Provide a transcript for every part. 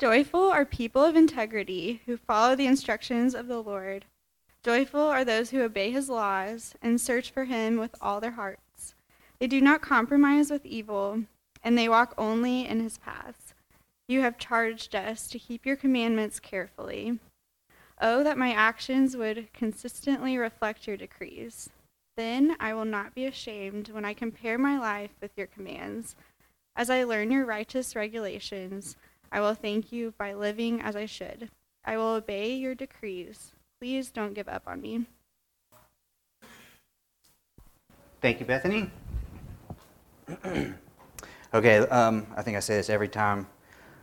Joyful are people of integrity who follow the instructions of the Lord. Joyful are those who obey his laws and search for him with all their hearts. They do not compromise with evil, and they walk only in his paths. You have charged us to keep your commandments carefully. Oh, that my actions would consistently reflect your decrees. Then I will not be ashamed when I compare my life with your commands. As I learn your righteous regulations, I will thank you by living as I should. I will obey your decrees. Please don't give up on me. Thank you, Bethany. okay, um, I think I say this every time.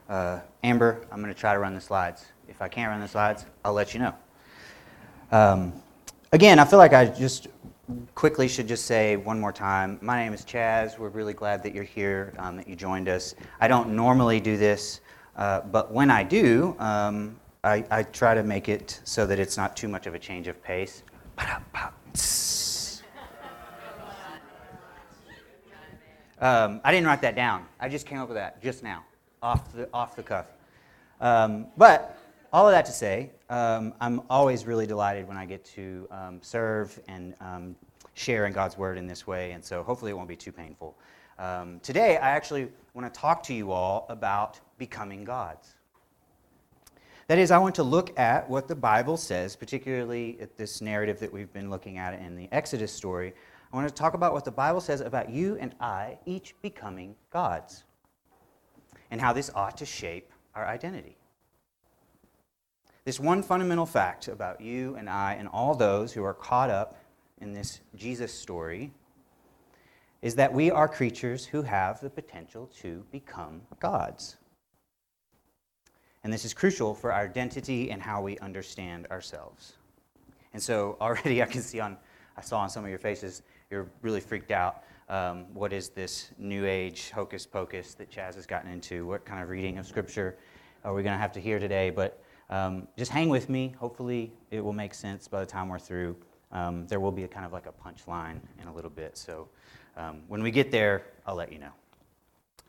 Uh, Amber, I'm going to try to run the slides. If I can't run the slides, I'll let you know. Um, again, I feel like I just quickly should just say one more time my name is Chaz. We're really glad that you're here, um, that you joined us. I don't normally do this, uh, but when I do, um, I, I, try to make it so that it's not too much of a change of pace. Um, I didn't write that down. I just came up with that just now, off the, off the cuff. Um, but all of that to say, um, I'm always really delighted when I get to um, serve and um, share in God's Word in this way, and so hopefully it won't be too painful. Um, today, I actually want to talk to you all about becoming gods. That is, I want to look at what the Bible says, particularly at this narrative that we've been looking at in the Exodus story. I want to talk about what the Bible says about you and I each becoming gods and how this ought to shape our identity. This one fundamental fact about you and I and all those who are caught up in this Jesus story is that we are creatures who have the potential to become gods. And this is crucial for our identity and how we understand ourselves. And so already I can see on, I saw on some of your faces, you're really freaked out. Um, what is this new age hocus pocus that Chaz has gotten into? What kind of reading of scripture are we going to have to hear today? But um, just hang with me. Hopefully, it will make sense by the time we're through. Um, there will be a kind of like a punchline in a little bit. So um, when we get there, I'll let you know.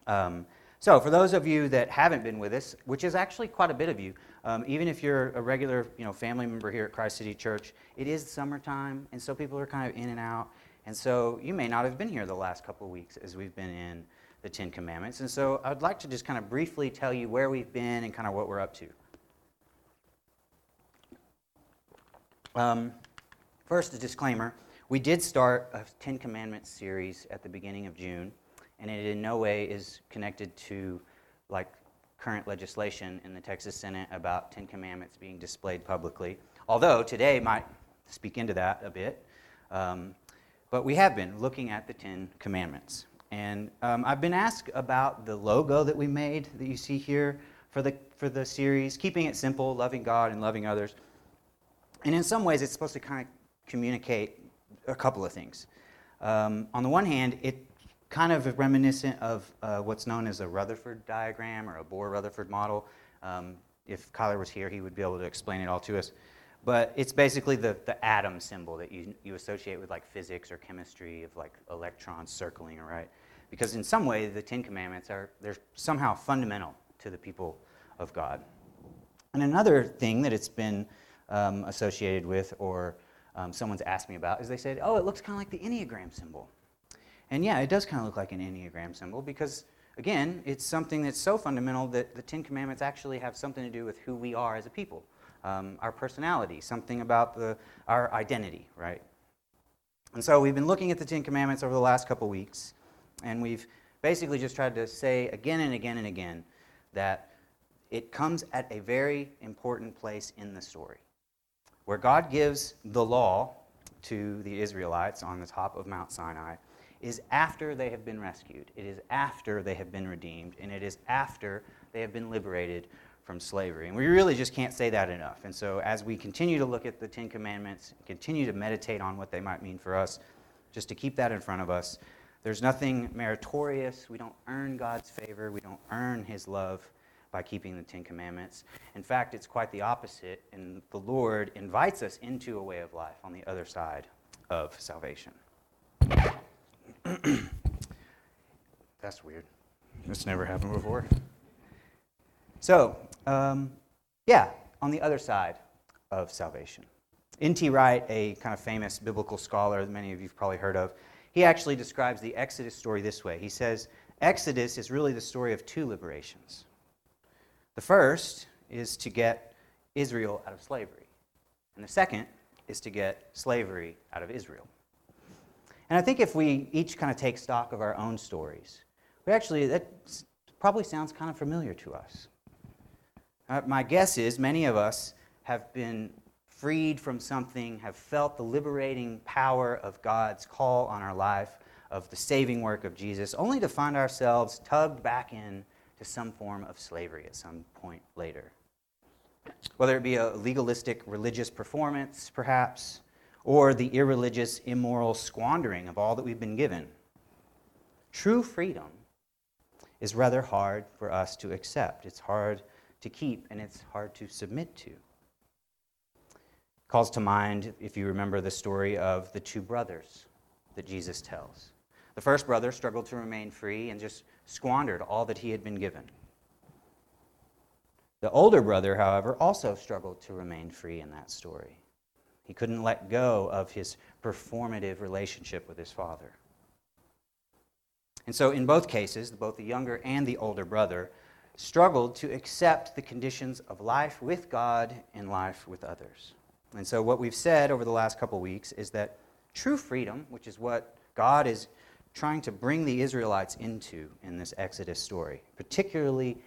Um, so, for those of you that haven't been with us, which is actually quite a bit of you, um, even if you're a regular you know, family member here at Christ City Church, it is summertime, and so people are kind of in and out. And so you may not have been here the last couple of weeks as we've been in the Ten Commandments. And so I'd like to just kind of briefly tell you where we've been and kind of what we're up to. Um, first, a disclaimer. We did start a Ten Commandments series at the beginning of June and it in no way is connected to like current legislation in the Texas Senate about Ten Commandments being displayed publicly. Although today might speak into that a bit. Um, but we have been looking at the Ten Commandments. And um, I've been asked about the logo that we made that you see here for the, for the series, keeping it simple, loving God and loving others. And in some ways, it's supposed to kind of communicate a couple of things. Um, on the one hand, it kind of reminiscent of uh, what's known as a Rutherford diagram or a Bohr-Rutherford model. Um, if Kyler was here, he would be able to explain it all to us. But it's basically the, the atom symbol that you, you associate with like physics or chemistry of like electrons circling, right? Because in some way, the Ten Commandments are they're somehow fundamental to the people of God. And another thing that it's been um, associated with, or um, someone's asked me about, is they said, "Oh, it looks kind of like the Enneagram symbol." And yeah, it does kind of look like an Enneagram symbol because, again, it's something that's so fundamental that the Ten Commandments actually have something to do with who we are as a people, um, our personality, something about the, our identity, right? And so we've been looking at the Ten Commandments over the last couple weeks, and we've basically just tried to say again and again and again that it comes at a very important place in the story. Where God gives the law to the Israelites on the top of Mount Sinai, is after they have been rescued. It is after they have been redeemed, and it is after they have been liberated from slavery. And we really just can't say that enough. And so, as we continue to look at the Ten Commandments, continue to meditate on what they might mean for us, just to keep that in front of us, there's nothing meritorious. We don't earn God's favor, we don't earn His love by keeping the Ten Commandments. In fact, it's quite the opposite, and the Lord invites us into a way of life on the other side of salvation. That's weird. This never happened before. So, um, yeah, on the other side of salvation. N.T. Wright, a kind of famous biblical scholar that many of you have probably heard of, he actually describes the Exodus story this way. He says, Exodus is really the story of two liberations. The first is to get Israel out of slavery, and the second is to get slavery out of Israel. And I think if we each kind of take stock of our own stories, we actually, that probably sounds kind of familiar to us. Uh, my guess is many of us have been freed from something, have felt the liberating power of God's call on our life, of the saving work of Jesus, only to find ourselves tugged back in to some form of slavery at some point later. Whether it be a legalistic religious performance, perhaps, or the irreligious, immoral squandering of all that we've been given. True freedom is rather hard for us to accept. It's hard to keep, and it's hard to submit to calls to mind, if you remember the story of the two brothers that Jesus tells. The first brother struggled to remain free and just squandered all that he had been given. The older brother, however, also struggled to remain free in that story. He couldn't let go of his performative relationship with his father. And so, in both cases, both the younger and the older brother struggled to accept the conditions of life with God and life with others. And so, what we've said over the last couple weeks is that true freedom, which is what God is trying to bring the Israelites into in this Exodus story, particularly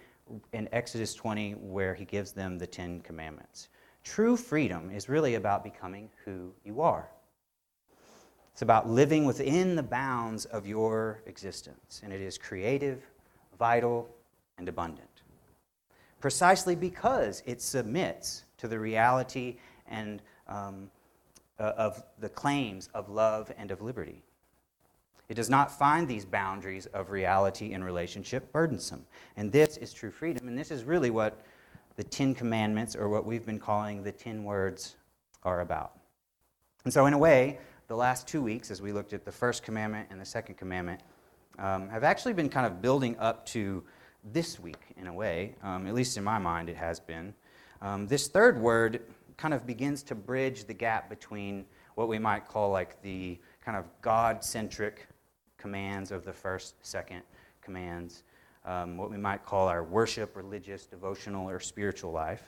in Exodus 20, where he gives them the Ten Commandments. True freedom is really about becoming who you are. It's about living within the bounds of your existence, and it is creative, vital, and abundant. Precisely because it submits to the reality and um, uh, of the claims of love and of liberty. It does not find these boundaries of reality and relationship burdensome. And this is true freedom. And this is really what the Ten Commandments, or what we've been calling the Ten Words, are about. And so, in a way, the last two weeks, as we looked at the first commandment and the second commandment, um, have actually been kind of building up to this week, in a way. Um, at least in my mind, it has been. Um, this third word kind of begins to bridge the gap between what we might call like the kind of God centric commands of the first, second commands, um, what we might call our worship, religious, devotional, or spiritual life.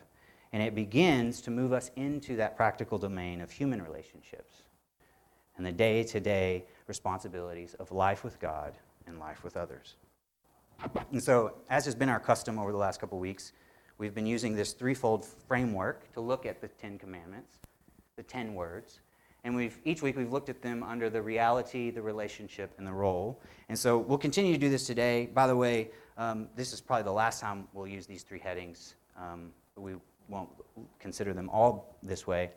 And it begins to move us into that practical domain of human relationships and the day to day responsibilities of life with God and life with others. And so, as has been our custom over the last couple weeks, We've been using this threefold framework to look at the Ten Commandments, the Ten Words. And we've, each week we've looked at them under the reality, the relationship, and the role. And so we'll continue to do this today. By the way, um, this is probably the last time we'll use these three headings. Um, we won't consider them all this way.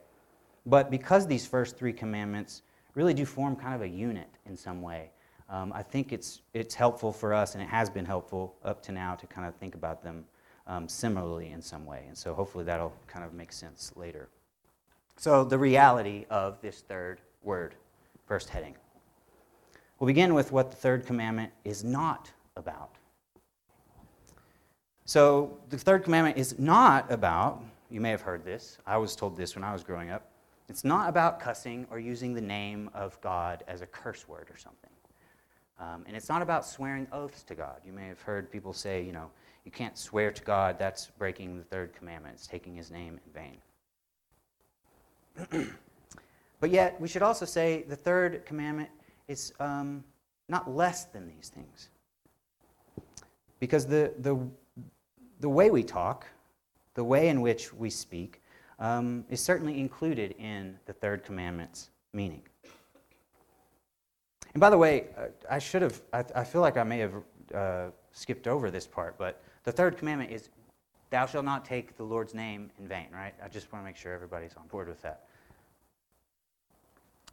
But because these first three commandments really do form kind of a unit in some way, um, I think it's, it's helpful for us, and it has been helpful up to now to kind of think about them um, similarly in some way. And so hopefully that'll kind of make sense later. So, the reality of this third word, first heading. We'll begin with what the third commandment is not about. So, the third commandment is not about, you may have heard this, I was told this when I was growing up, it's not about cussing or using the name of God as a curse word or something. Um, and it's not about swearing oaths to God. You may have heard people say, you know, you can't swear to God. That's breaking the third commandment. It's taking his name in vain. but yet, we should also say the third commandment is um, not less than these things. Because the, the, the way we talk, the way in which we speak, um, is certainly included in the third commandment's meaning. And by the way, uh, I should have, I, I, feel like I may have uh, skipped over this part, but the third commandment is, Thou shalt not take the Lord's name in vain, right? I just want to make sure everybody's on board with that.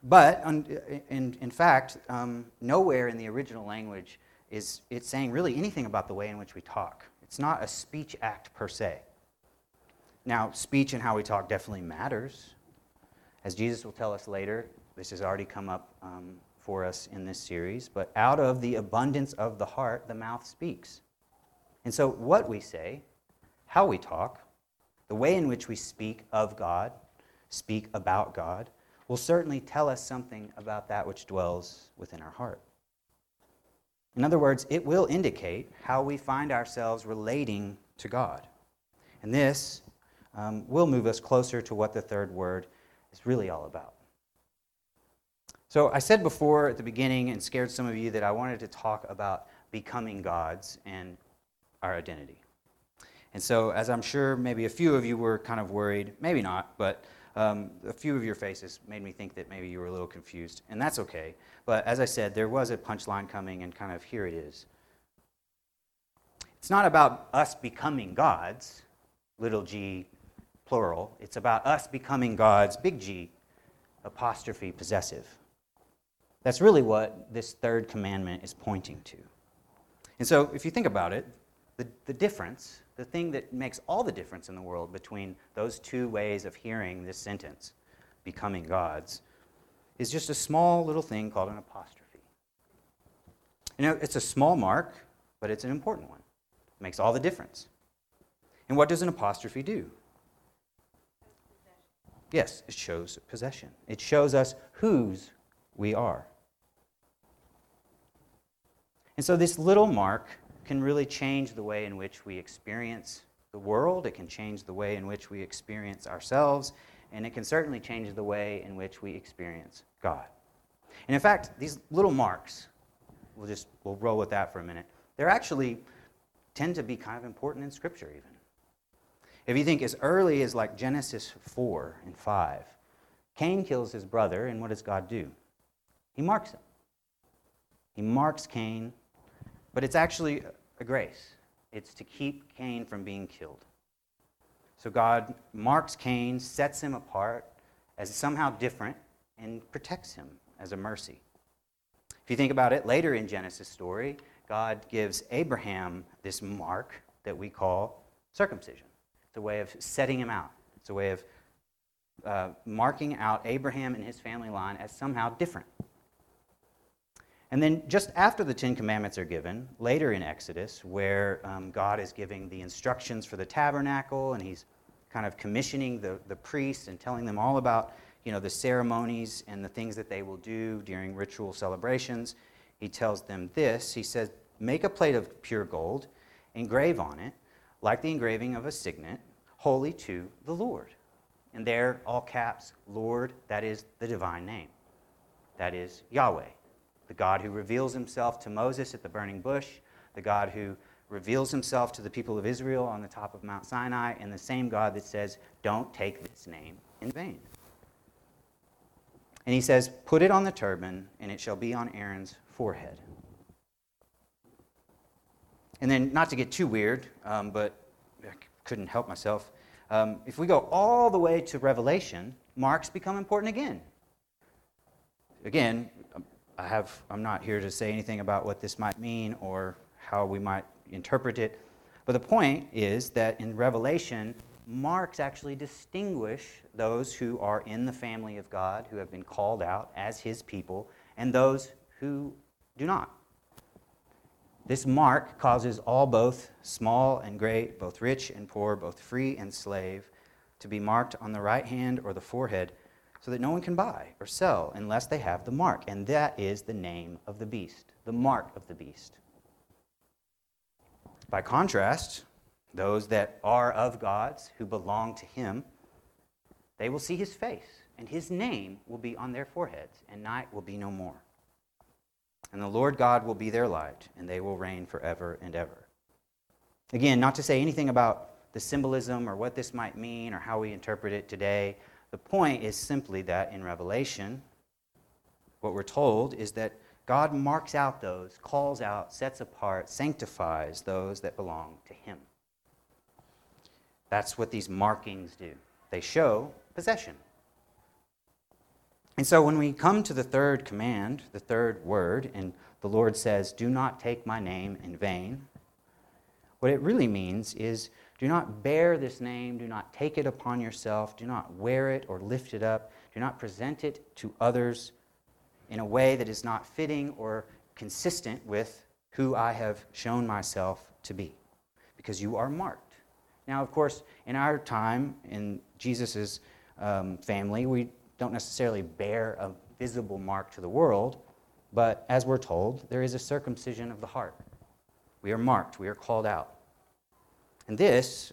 But in, in fact, um, nowhere in the original language is it saying really anything about the way in which we talk. It's not a speech act per se. Now, speech and how we talk definitely matters. As Jesus will tell us later, this has already come up um, for us in this series, but out of the abundance of the heart, the mouth speaks. And so, what we say how we talk, the way in which we speak of God, speak about God, will certainly tell us something about that which dwells within our heart. In other words, it will indicate how we find ourselves relating to God. And this um, will move us closer to what the third word is really all about. So, I said before at the beginning and scared some of you that I wanted to talk about becoming gods and our identity. And so, as I'm sure maybe a few of you were kind of worried, maybe not, but um, a few of your faces made me think that maybe you were a little confused, and that's okay. But as I said, there was a punchline coming, and kind of here it is. It's not about us becoming gods, little g, plural. It's about us becoming gods, big G, apostrophe possessive. That's really what this third commandment is pointing to. And so, if you think about it, the, the difference, the thing that makes all the difference in the world between those two ways of hearing this sentence, becoming gods, is just a small little thing called an apostrophe. You know, it's a small mark, but it's an important one. It makes all the difference. And what does an apostrophe do? Yes, it shows possession. It shows us whose we are. And so this little mark can really change the way in which we experience the world, it can change the way in which we experience ourselves, and it can certainly change the way in which we experience God. And in fact, these little marks, we'll just we'll roll with that for a minute. They're actually tend to be kind of important in scripture even. If you think as early as like Genesis 4 and 5, Cain kills his brother, and what does God do? He marks him. He marks Cain, but it's actually a grace. It's to keep Cain from being killed. So God marks Cain, sets him apart as somehow different, and protects him as a mercy. If you think about it, later in Genesis' story, God gives Abraham this mark that we call circumcision. It's a way of setting him out. It's a way of uh, marking out Abraham and his family line as somehow different. And then, just after the Ten Commandments are given, later in Exodus, where um, God is giving the instructions for the tabernacle and he's kind of commissioning the, the priests and telling them all about you know, the ceremonies and the things that they will do during ritual celebrations, he tells them this. He says, Make a plate of pure gold, engrave on it like the engraving of a signet, holy to the Lord. And there, all caps, Lord, that is the divine name. That is Yahweh, the God who reveals himself to Moses at the burning bush, the God who reveals himself to the people of Israel on the top of Mount Sinai, and the same God that says, Don't take this name in vain. And he says, Put it on the turban, and it shall be on Aaron's forehead. And then, not to get too weird, um, but I couldn't help myself. Um, if we go all the way to Revelation, marks become important again. Again, I have, I'm not here to say anything about what this might mean or how we might interpret it. But the point is that in Revelation, marks actually distinguish those who are in the family of God, who have been called out as his people, and those who do not. This mark causes all, both small and great, both rich and poor, both free and slave, to be marked on the right hand or the forehead, so that no one can buy or sell unless they have the mark. And that is the name of the beast, the mark of the beast. By contrast, those that are of God's, who belong to Him, they will see His face, and His name will be on their foreheads, and night will be no more. And the Lord God will be their light, and they will reign forever and ever. Again, not to say anything about the symbolism or what this might mean or how we interpret it today. The point is simply that in Revelation, what we're told is that God marks out those, calls out, sets apart, sanctifies those that belong to Him. That's what these markings do. They show possession. And so when we come to the third command, the third word, and the Lord says, Do not take my name in vain, what it really means is do not bear this name, do not take it upon yourself, do not wear it or lift it up, do not present it to others in a way that is not fitting or consistent with who I have shown myself to be. Because you are marked. Now, of course, in our time, in Jesus' um, family, we don't necessarily bear a visible mark to the world, but as we're told, there is a circumcision of the heart. We are marked, we are called out. And this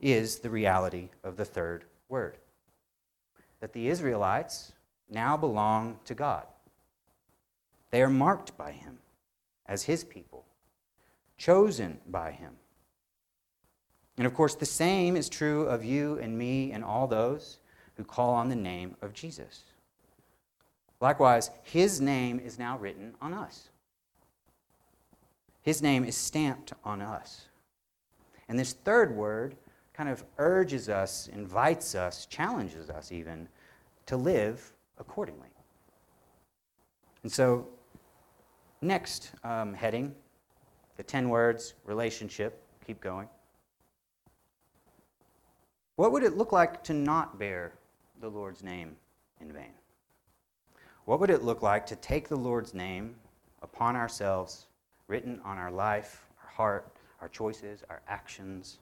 is the reality of the third word that the Israelites now belong to God. They are marked by Him as His people, chosen by Him. And of course, the same is true of you and me and all those who call on the name of Jesus. Likewise, His name is now written on us. His name is stamped on us. And this third word kind of urges us, invites us, challenges us even to live accordingly. And so, next um, heading, the 10 words, relationship, keep going. What would it look like to not bear the Lord's name in vain? What would it look like to take the Lord's name upon ourselves, written on our life, our heart, our choices, our actions?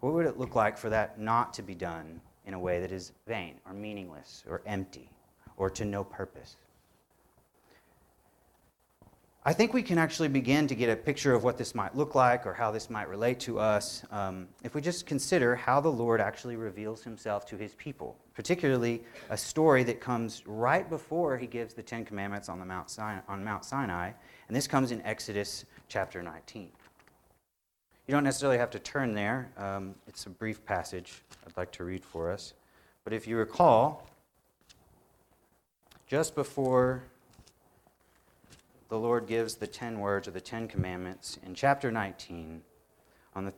What would it look like for that not to be done in a way that is vain or meaningless or empty or to no purpose? I think we can actually begin to get a picture of what this might look like or how this might relate to us um, if we just consider how the Lord actually reveals himself to his people, particularly a story that comes right before he gives the Ten Commandments on, the Mount, Sinai, on Mount Sinai, and this comes in Exodus chapter 19. You don't necessarily have to turn there, um, it's a brief passage I'd like to read for us. But if you recall, just before the Lord gives the 10 words or the 10 commandments in chapter 19. On the,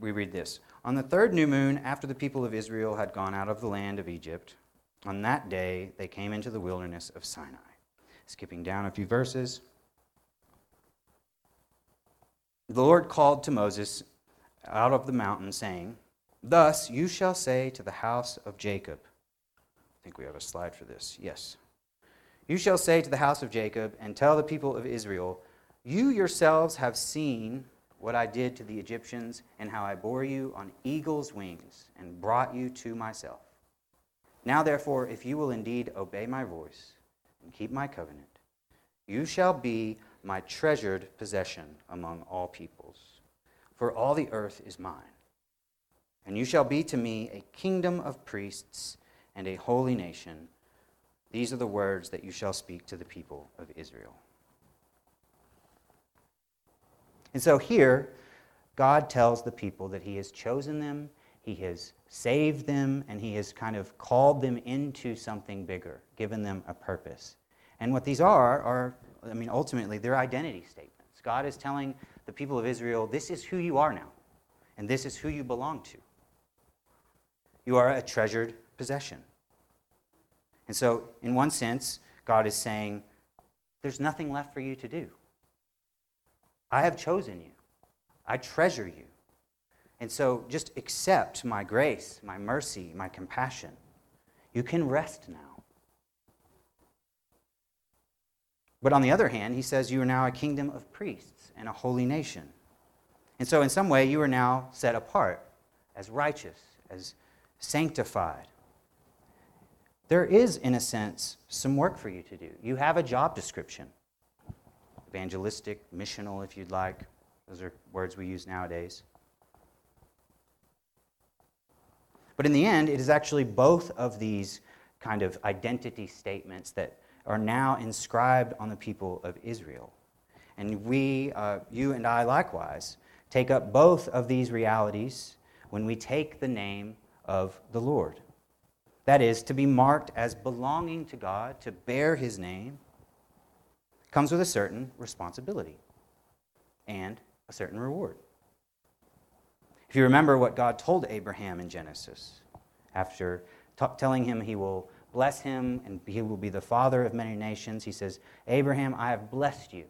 we read this On the third new moon, after the people of Israel had gone out of the land of Egypt, on that day they came into the wilderness of Sinai. Skipping down a few verses. The Lord called to Moses out of the mountain, saying, Thus you shall say to the house of Jacob. I think we have a slide for this. Yes. You shall say to the house of Jacob and tell the people of Israel, You yourselves have seen what I did to the Egyptians and how I bore you on eagle's wings and brought you to myself. Now, therefore, if you will indeed obey my voice and keep my covenant, you shall be my treasured possession among all peoples. For all the earth is mine. And you shall be to me a kingdom of priests and a holy nation. These are the words that you shall speak to the people of Israel. And so here, God tells the people that He has chosen them, He has saved them, and He has kind of called them into something bigger, given them a purpose. And what these are, are, I mean, ultimately, they're identity statements. God is telling the people of Israel, this is who you are now, and this is who you belong to. You are a treasured possession. And so, in one sense, God is saying, There's nothing left for you to do. I have chosen you, I treasure you. And so, just accept my grace, my mercy, my compassion. You can rest now. But on the other hand, he says, You are now a kingdom of priests and a holy nation. And so, in some way, you are now set apart as righteous, as sanctified there is, in a sense, some work for you to do. You have a job description evangelistic, missional, if you'd like. Those are words we use nowadays. But in the end, it is actually both of these kind of identity statements that are now inscribed on the people of Israel. And we, uh, you and I likewise, take up both of these realities when we take the name of the Lord. That is, to be marked as belonging to God, to bear his name, comes with a certain responsibility and a certain reward. If you remember what God told Abraham in Genesis, after t- telling him he will bless him and he will be the father of many nations, he says, Abraham, I have blessed you.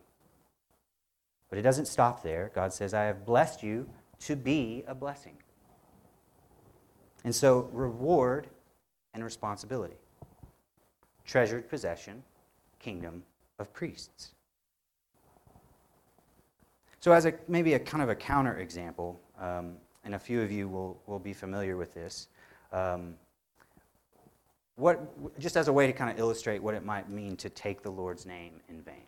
But it doesn't stop there. God says, I have blessed you to be a blessing. And so, reward and responsibility. Treasured possession, kingdom of priests. So, as a, maybe a kind of a counter example, um, and a few of you will, will be familiar with this. Um, what, just as a way to kind of illustrate what it might mean to take the Lord's name in vain.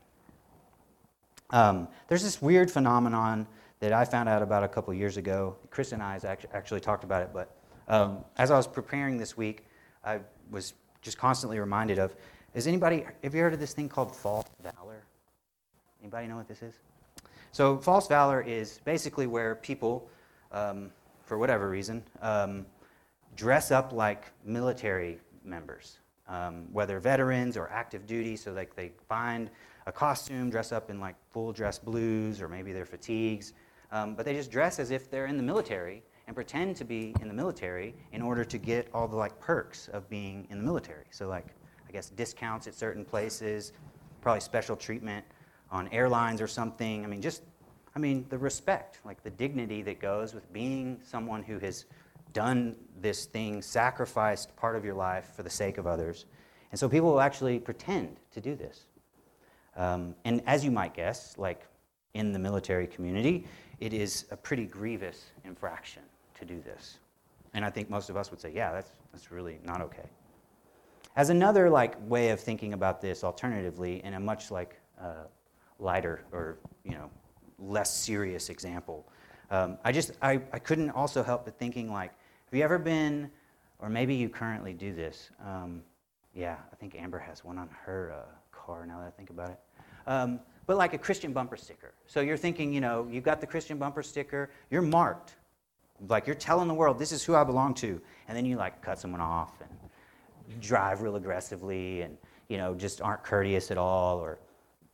Um, there's this weird phenomenon that I found out about a couple years ago. Chris and I actually talked about it, but um, as I was preparing this week, I was just constantly reminded of. Is anybody have you heard of this thing called false valor? Anybody know what this is? So false valor is basically where people, um, for whatever reason, um, dress up like military members, um, whether veterans or active duty. So like they find a costume, dress up in like full dress blues, or maybe their fatigues, um, but they just dress as if they're in the military and pretend to be in the military in order to get all the like perks of being in the military. So like I guess discounts at certain places, probably special treatment on airlines or something. I mean just I mean the respect, like the dignity that goes with being someone who has done this thing, sacrificed part of your life for the sake of others. And so people will actually pretend to do this. Um, and as you might guess, like in the military community, it is a pretty grievous infraction to do this. And I think most of us would say, yeah, that's, that's really not okay. As another like way of thinking about this alternatively, in a much like uh, lighter or you know less serious example, um, I just I, I couldn't also help but thinking like, have you ever been, or maybe you currently do this? Um, yeah, I think Amber has one on her uh, car now that I think about it. Um, but like a Christian bumper sticker. So you're thinking, you know, you've got the Christian bumper sticker, you're marked. Like you're telling the world, this is who I belong to. And then you like cut someone off and drive real aggressively and, you know, just aren't courteous at all. Or,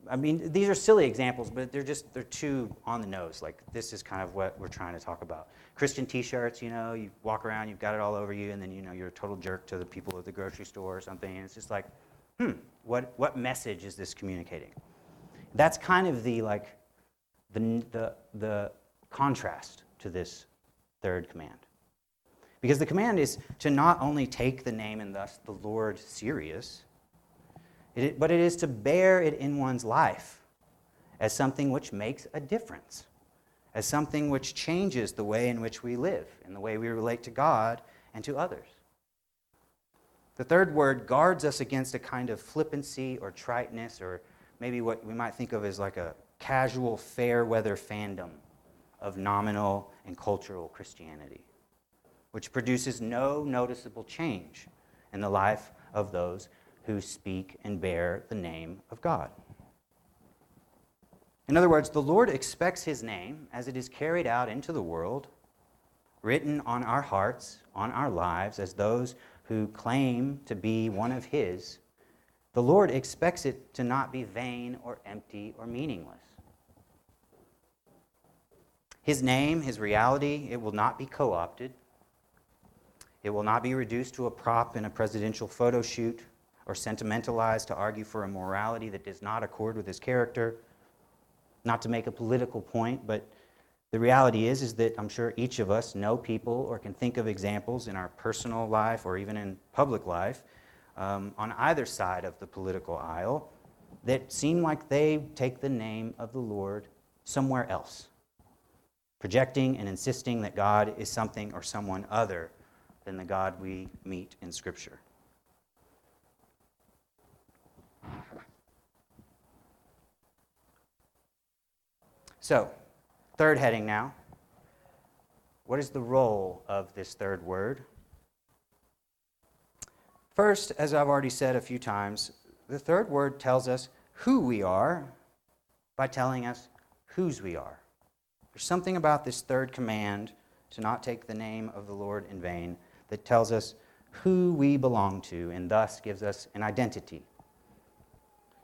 I mean, these are silly examples, but they're just, they're too on the nose. Like this is kind of what we're trying to talk about. Christian t-shirts, you know, you walk around, you've got it all over you, and then, you know, you're a total jerk to the people at the grocery store or something. And it's just like, hmm, what, what message is this communicating? That's kind of the like the, the, the contrast to this third command. Because the command is to not only take the name and thus the Lord serious, but it is to bear it in one's life as something which makes a difference, as something which changes the way in which we live and the way we relate to God and to others. The third word guards us against a kind of flippancy or triteness or maybe what we might think of as like a casual, fair weather fandom of nominal and cultural Christianity, which produces no noticeable change in the life of those who speak and bear the name of God. In other words, the Lord expects his name as it is carried out into the world, written on our hearts, on our lives, as those who claim to be one of his the Lord expects it to not be vain or empty or meaningless. His name, his reality, it will not be co opted. It will not be reduced to a prop in a presidential photo shoot or sentimentalized to argue for a morality that does not accord with his character. Not to make a political point, but the reality is, is that I'm sure each of us know people or can think of examples in our personal life or even in public life um, on either side of the political aisle that seem like they take the name of the Lord somewhere else, projecting and insisting that God is something or someone other than the God we meet in Scripture. So, third heading now. What is the role of this third word? First, as I've already said a few times, the third word tells us who we are by telling us whose we are. There's something about this third command to not take the name of the Lord in vain that tells us who we belong to and thus gives us an identity.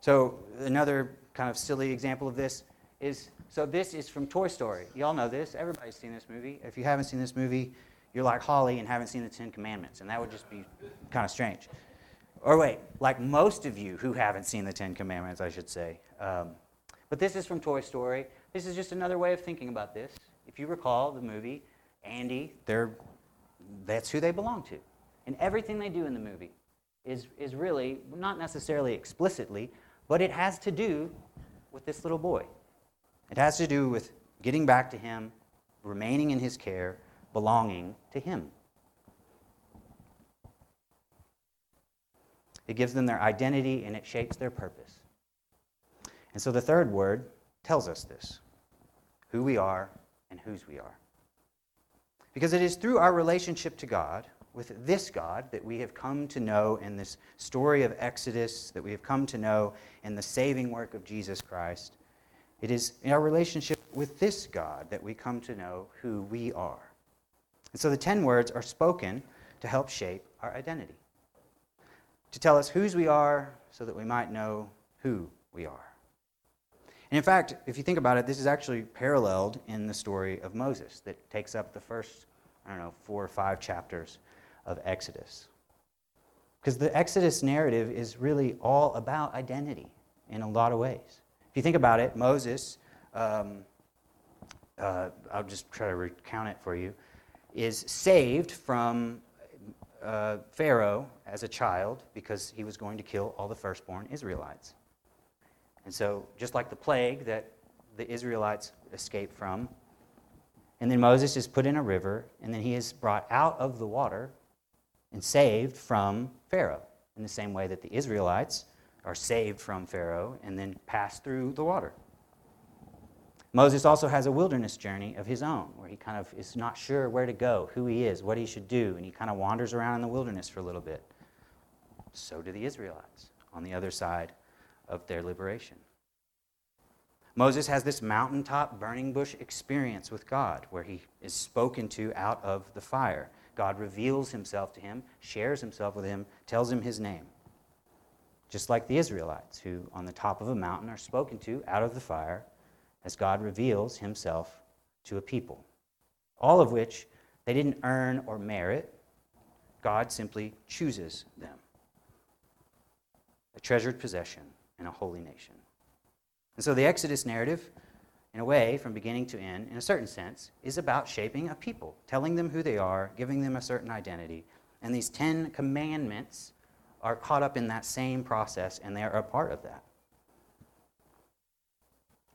So, another kind of silly example of this is so this is from Toy Story. Y'all know this. Everybody's seen this movie. If you haven't seen this movie, you're like Holly and haven't seen the Ten Commandments, and that would just be kind of strange. Or wait, like most of you who haven't seen the Ten Commandments, I should say. Um, but this is from Toy Story. This is just another way of thinking about this. If you recall the movie, Andy, they're, that's who they belong to. And everything they do in the movie is, is really, not necessarily explicitly, but it has to do with this little boy. It has to do with getting back to him, remaining in his care, belonging to Him. It gives them their identity and it shapes their purpose. And so the third word tells us this who we are and whose we are. Because it is through our relationship to God, with this God, that we have come to know in this story of Exodus, that we have come to know in the saving work of Jesus Christ. It is in our relationship with this God that we come to know who we are. And so the ten words are spoken to help shape our identity, to tell us whose we are so that we might know who we are. And in fact, if you think about it, this is actually paralleled in the story of Moses that takes up the first, I don't know, four or five chapters of Exodus. Because the Exodus narrative is really all about identity in a lot of ways. If you think about it, Moses, um, uh, I'll just try to recount it for you, is saved from uh, Pharaoh as a child because he was going to kill all the firstborn Israelites. And so, just like the plague that the Israelites escaped from, and then Moses is put in a river, and then he is brought out of the water and saved from Pharaoh, in the same way that the Israelites are saved from Pharaoh and then pass through the water. Moses also has a wilderness journey of his own, where he kind of is not sure where to go, who he is, what he should do, and he kind of wanders around in the wilderness for a little bit. So do the Israelites on the other side of their liberation. Moses has this mountaintop burning bush experience with God where he is spoken to out of the fire. God reveals himself to him, shares himself with him, tells him his name. Just like the Israelites, who on the top of a mountain are spoken to out of the fire as God reveals himself to a people. All of which they didn't earn or merit, God simply chooses them. A treasured possession and a holy nation. And so the Exodus narrative, in a way, from beginning to end, in a certain sense, is about shaping a people, telling them who they are, giving them a certain identity. And these Ten Commandments are caught up in that same process, and they are a part of that.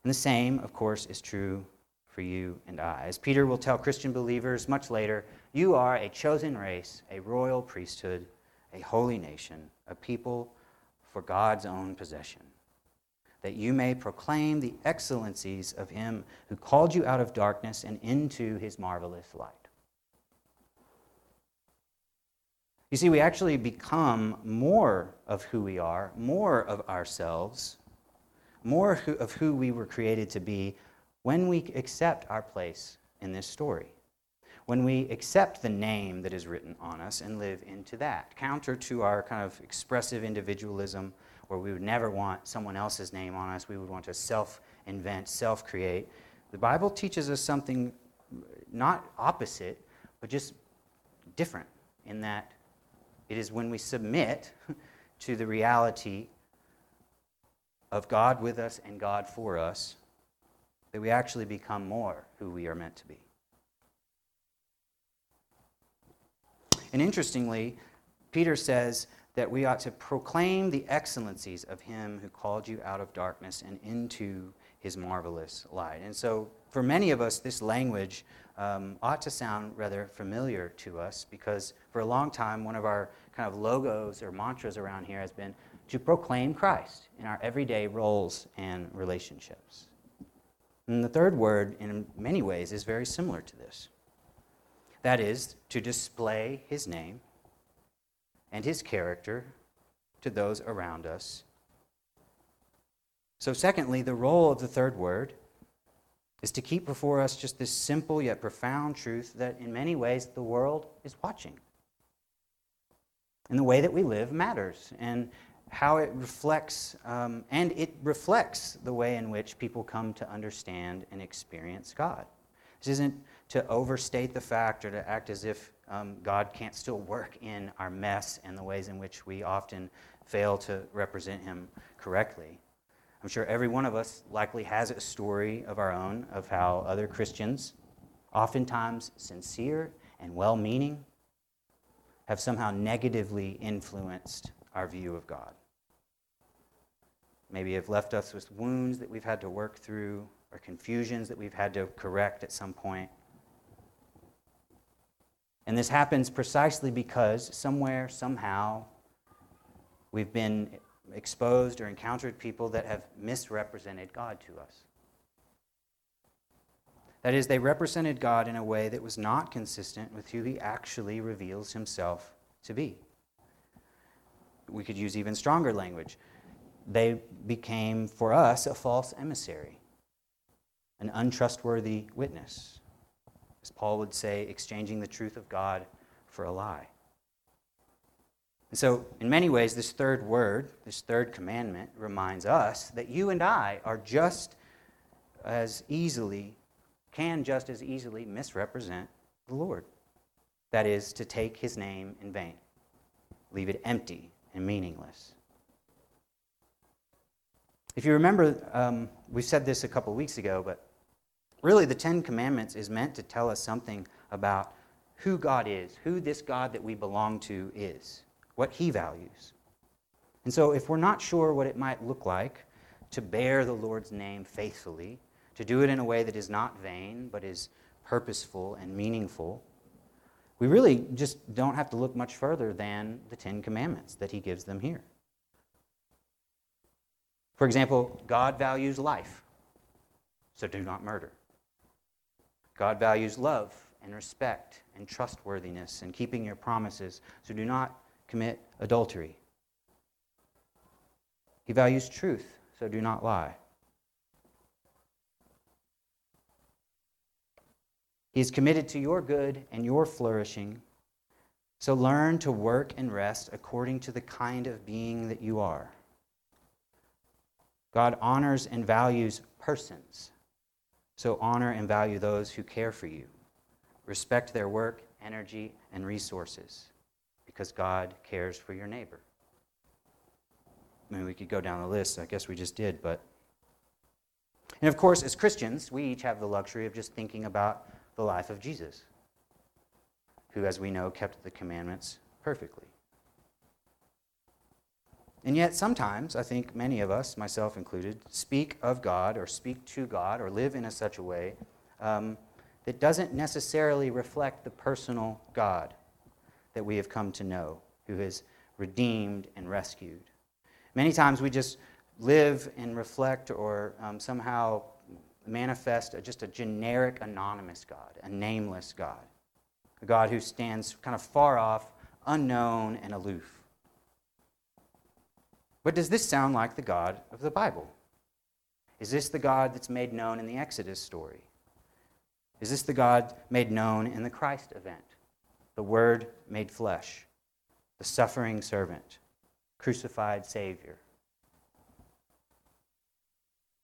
And the same, of course, is true for you and I. As Peter will tell Christian believers much later, you are a chosen race, a royal priesthood, a holy nation, a people for God's own possession, that you may proclaim the excellencies of him who called you out of darkness and into his marvelous light. You see, we actually become more of who we are, more of ourselves, more of who we were created to be when we accept our place in this story when we accept the name that is written on us and live into that. Counter to our kind of expressive individualism, where we would never want someone else's name on us, we would want to self invent, self create. The Bible teaches us something not opposite, but just different in that it is when we submit to the reality of God with us and God for us that we actually become more who we are meant to be. And interestingly, Peter says that we ought to proclaim the excellencies of him who called you out of darkness and into his marvelous light. And so, for many of us, this language um, ought to sound rather familiar to us because for a long time, one of our kind of logos or mantras around here has been to proclaim Christ in our everyday roles and relationships. And the third word, in many ways, is very similar to this. That is, to display his name and his character to those around us. So, secondly, the role of the third word is to keep before us just this simple yet profound truth that in many ways the world is watching. And the way that we live matters, and how it reflects, um, and it reflects the way in which people come to understand and experience God. This isn't to overstate the fact or to act as if um, God can't still work in our mess and the ways in which we often fail to represent Him correctly. I'm sure every one of us likely has a story of our own of how other Christians, oftentimes sincere and well meaning, have somehow negatively influenced our view of God. Maybe have left us with wounds that we've had to work through or confusions that we've had to correct at some point. And this happens precisely because somewhere, somehow, we've been exposed or encountered people that have misrepresented God to us. That is, they represented God in a way that was not consistent with who he actually reveals himself to be. We could use even stronger language. They became, for us, a false emissary, an untrustworthy witness. As Paul would say, exchanging the truth of God for a lie. And so, in many ways, this third word, this third commandment, reminds us that you and I are just as easily, can just as easily misrepresent the Lord. That is, to take his name in vain, leave it empty and meaningless. If you remember, um, we said this a couple weeks ago, but really the Ten Commandments is meant to tell us something about who God is, who this God that we belong to is what he values. And so, if we're not sure what it might look like to bear the Lord's name faithfully, to do it in a way that is not vain, but is purposeful and meaningful, we really just don't have to look much further than the Ten Commandments that he gives them here. For example, God values life, so do not murder. God values love and respect and trustworthiness and keeping your promises, so do not commit adultery. He values truth, so do not lie. He is committed to your good and your flourishing, so learn to work and rest according to the kind of being that you are. God honors and values persons, so honor and value those who care for you. Respect their work, energy, and resources because God cares for your neighbor. I mean, we could go down the list. I guess we just did, but. And of course, as Christians, we each have the luxury of just thinking about the life of Jesus, who, as we know, kept the commandments perfectly. And yet, sometimes, I think many of us, myself included, speak of God or speak to God or live in a such a way um, that doesn't necessarily reflect the personal God that we have come to know, who has redeemed and rescued. Many times we just live and reflect or um, somehow manifest just a generic, anonymous God, a nameless God, a God who stands kind of far off, unknown, and aloof. But does this sound like the God of the Bible? Is this the God that's made known in the Exodus story? Is this the God made known in the Christ event? the Word made flesh, the suffering servant, crucified Savior.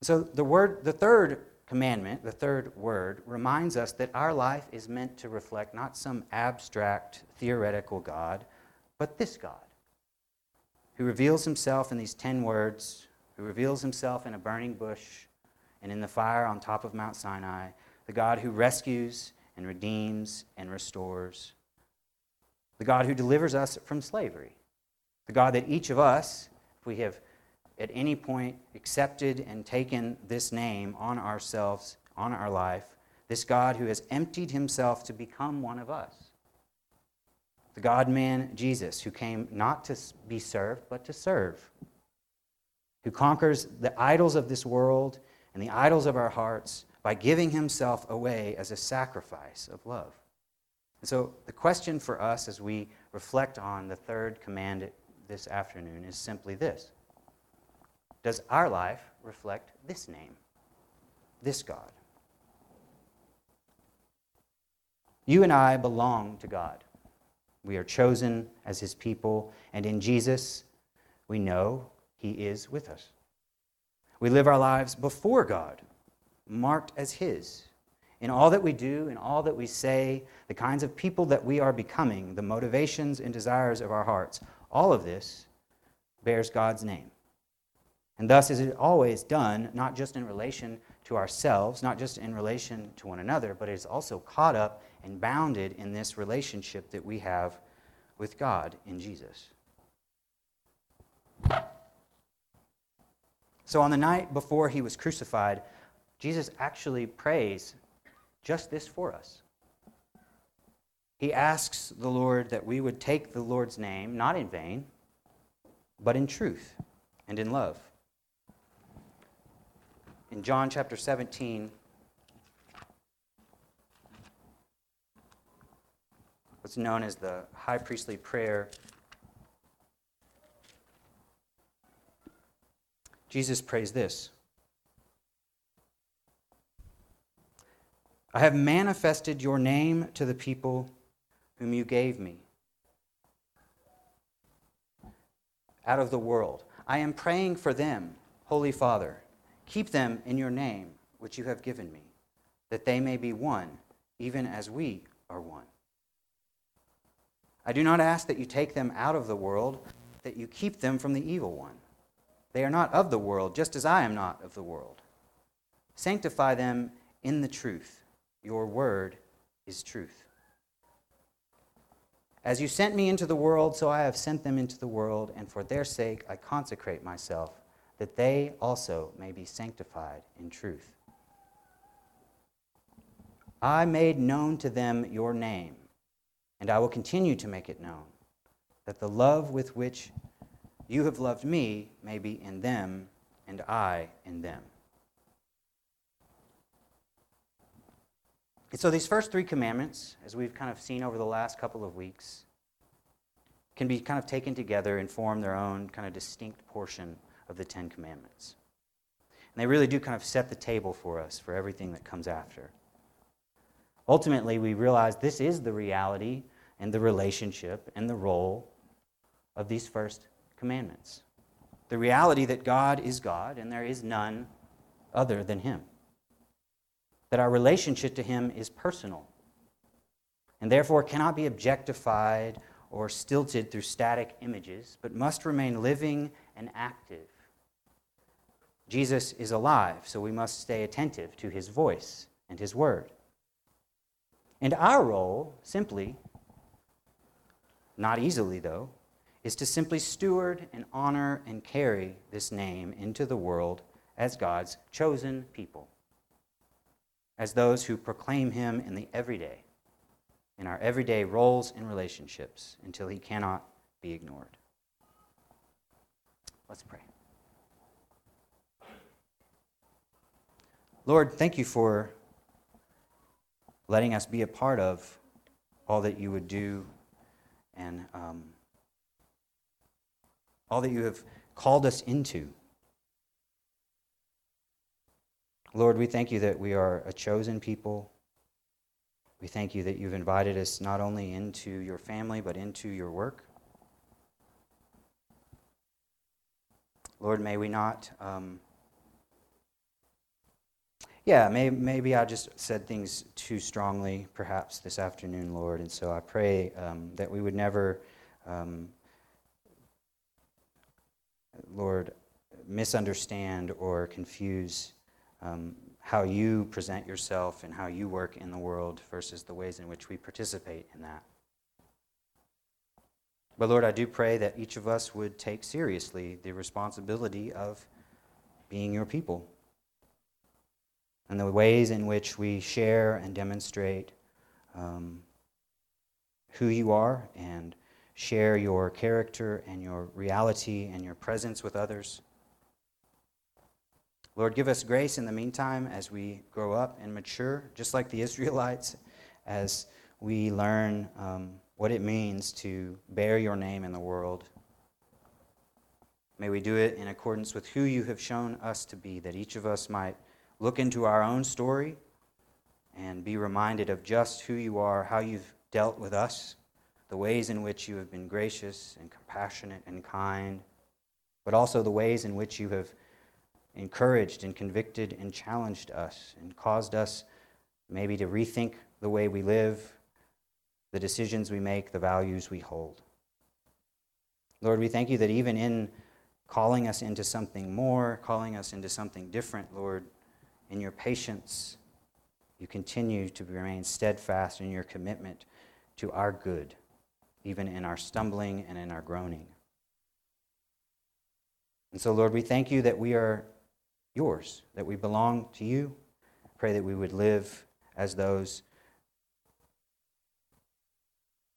So the word, the third commandment, the third word, reminds us that our life is meant to reflect not some abstract theoretical God, but this God, who reveals himself in these ten words, who reveals himself in a burning bush and in the fire on top of Mount Sinai, the God who rescues and redeems and restores, the God who delivers us from slavery, the God that each of us, if we have at any point accepted and taken this name on ourselves, on our life, this God who has emptied himself to become one of us. The God man Jesus, who came not to be served, but to serve, who conquers the idols of this world and the idols of our hearts by giving himself away as a sacrifice of love. And so the question for us as we reflect on the third command this afternoon is simply this Does our life reflect this name, this God? You and I belong to God. We are chosen as His people, and in Jesus, we know He is with us. We live our lives before God, marked as His in all that we do, in all that we say, the kinds of people that we are becoming, the motivations and desires of our hearts, all of this bears God's name. And thus is it always done, not just in relation to ourselves, not just in relation to one another, but it is also caught up and bounded in this relationship that we have with God in Jesus. So on the night before he was crucified, Jesus actually prays just this for us. he asks the Lord that we would take the Lord's name, not in vain, but in truth and in love. In John chapter 17, what's known as the high priestly prayer, Jesus prays this I have manifested your name to the people whom you gave me out of the world. I am praying for them, Holy Father. Keep them in your name, which you have given me, that they may be one, even as we are one. I do not ask that you take them out of the world, that you keep them from the evil one. They are not of the world, just as I am not of the world. Sanctify them in the truth. Your word is truth. As you sent me into the world, so I have sent them into the world, and for their sake I consecrate myself, that they also may be sanctified in truth. I made known to them your name, and I will continue to make it known, that the love with which you have loved me may be in them, and I in them. And so, these first three commandments, as we've kind of seen over the last couple of weeks, can be kind of taken together and form their own kind of distinct portion of the Ten Commandments. And they really do kind of set the table for us for everything that comes after. Ultimately, we realize this is the reality and the relationship and the role of these first commandments. The reality that God is God and there is none other than Him that our relationship to Him is personal and therefore cannot be objectified or stilted through static images, but must remain living and active. Jesus is alive, so we must stay attentive to His voice and His word. And our role, simply, not easily though, is to simply steward and honor and carry this name into the world as God's chosen people as those who proclaim him in the everyday, in our everyday roles and relationships, until he cannot be ignored. Let's pray. Lord, thank you for letting us be a part of all that you would do and um, all that you have called us into. Lord, we thank you that we are a chosen people. We thank you that you've invited us not only into your family, but into your work. Lord, may we not. Um, yeah, may, maybe I just said things too strongly, perhaps, this afternoon, Lord. And so I pray um, that we would never, um, Lord, misunderstand or confuse um, how you present yourself and how you work in the world versus the ways in which we participate in that. But Lord, I do pray that each of us would take seriously the responsibility of being your people and the ways in which we share and demonstrate um, who you are and share your character and your reality and your presence with others. Lord, give us grace in the meantime as we grow up and mature, just like the Israelites, as we learn um, what it means to bear your name in the world. May we do it in accordance with who you have shown us to be, that each of us might look into our own story and be reminded of just who you are, how you've dealt with us, the ways in which you have been gracious and compassionate and kind, but also the ways in which you have encouraged and convicted and challenged us and caused us maybe to rethink the way we live, the decisions we make, the values we hold. Lord, we thank you that even in calling us into something more, calling us into something different, Lord, in your patience, you continue to remain steadfast in your commitment to our good, even in our stumbling and in our groaning. And so, Lord, we thank you that we are yours, that we belong to you. Pray that we would live as those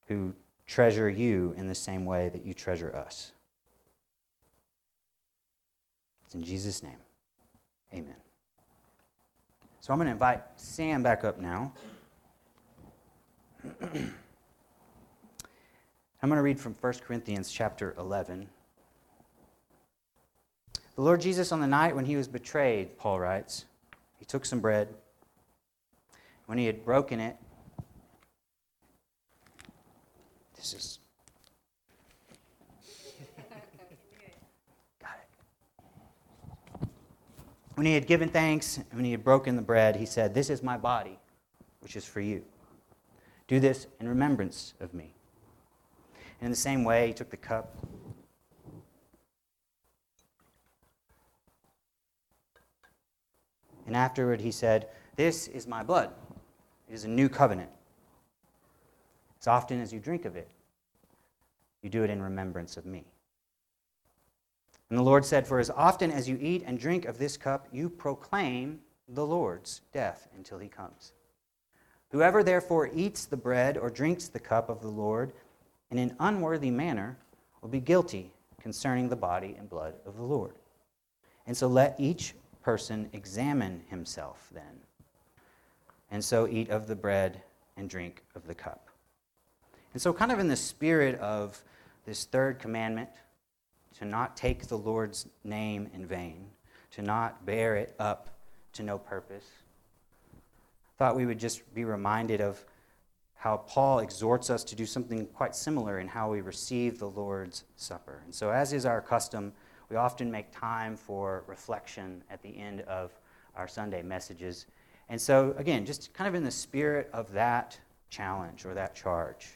who treasure you in the same way that you treasure us. It's in Jesus' name. Amen. So I'm going to invite Sam back up now. I'm going to read from 1 Corinthians chapter 11. The Lord Jesus, on the night when he was betrayed, Paul writes, he took some bread. When he had broken it, this is. Got it. When he had given thanks and when he had broken the bread, he said, This is my body, which is for you. Do this in remembrance of me. And in the same way, he took the cup. And afterward, he said, This is my blood. It is a new covenant. As often as you drink of it, you do it in remembrance of me. And the Lord said, For as often as you eat and drink of this cup, you proclaim the Lord's death until he comes. Whoever therefore eats the bread or drinks the cup of the Lord in an unworthy manner will be guilty concerning the body and blood of the Lord. And so let each person examine himself then, and so eat of the bread and drink of the cup. And so, kind of in the spirit of this third commandment, to not take the Lord's name in vain, to not bear it up to no purpose, I thought we would just be reminded of how Paul exhorts us to do something quite similar in how we receive the Lord's Supper. And so, as is our custom, we often make time for reflection at the end of our Sunday messages. And so, again, just kind of in the spirit of that challenge or that charge,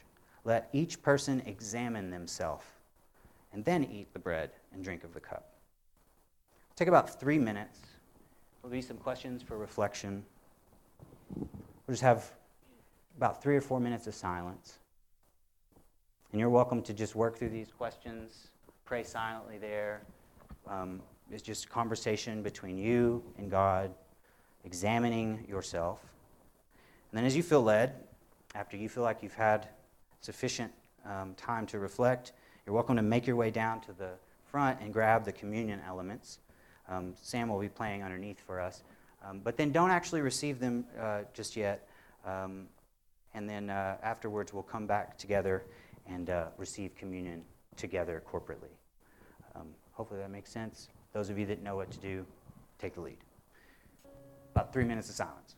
let each person examine themselves and then eat the bread and drink of the cup. take about three minutes. There'll be some questions for reflection. We'll just have about three or four minutes of silence. And you're welcome to just work through these questions, pray silently there. Um, it's just conversation between you and God, examining yourself. And then, as you feel led, after you feel like you've had sufficient um, time to reflect, you're welcome to make your way down to the front and grab the communion elements. Um, Sam will be playing underneath for us. Um, but then don't actually receive them uh, just yet. Um, and then uh, afterwards, we'll come back together and uh, receive communion together corporately. Um, hopefully that makes sense. Those of you that know what to do, take the lead. About three minutes of silence.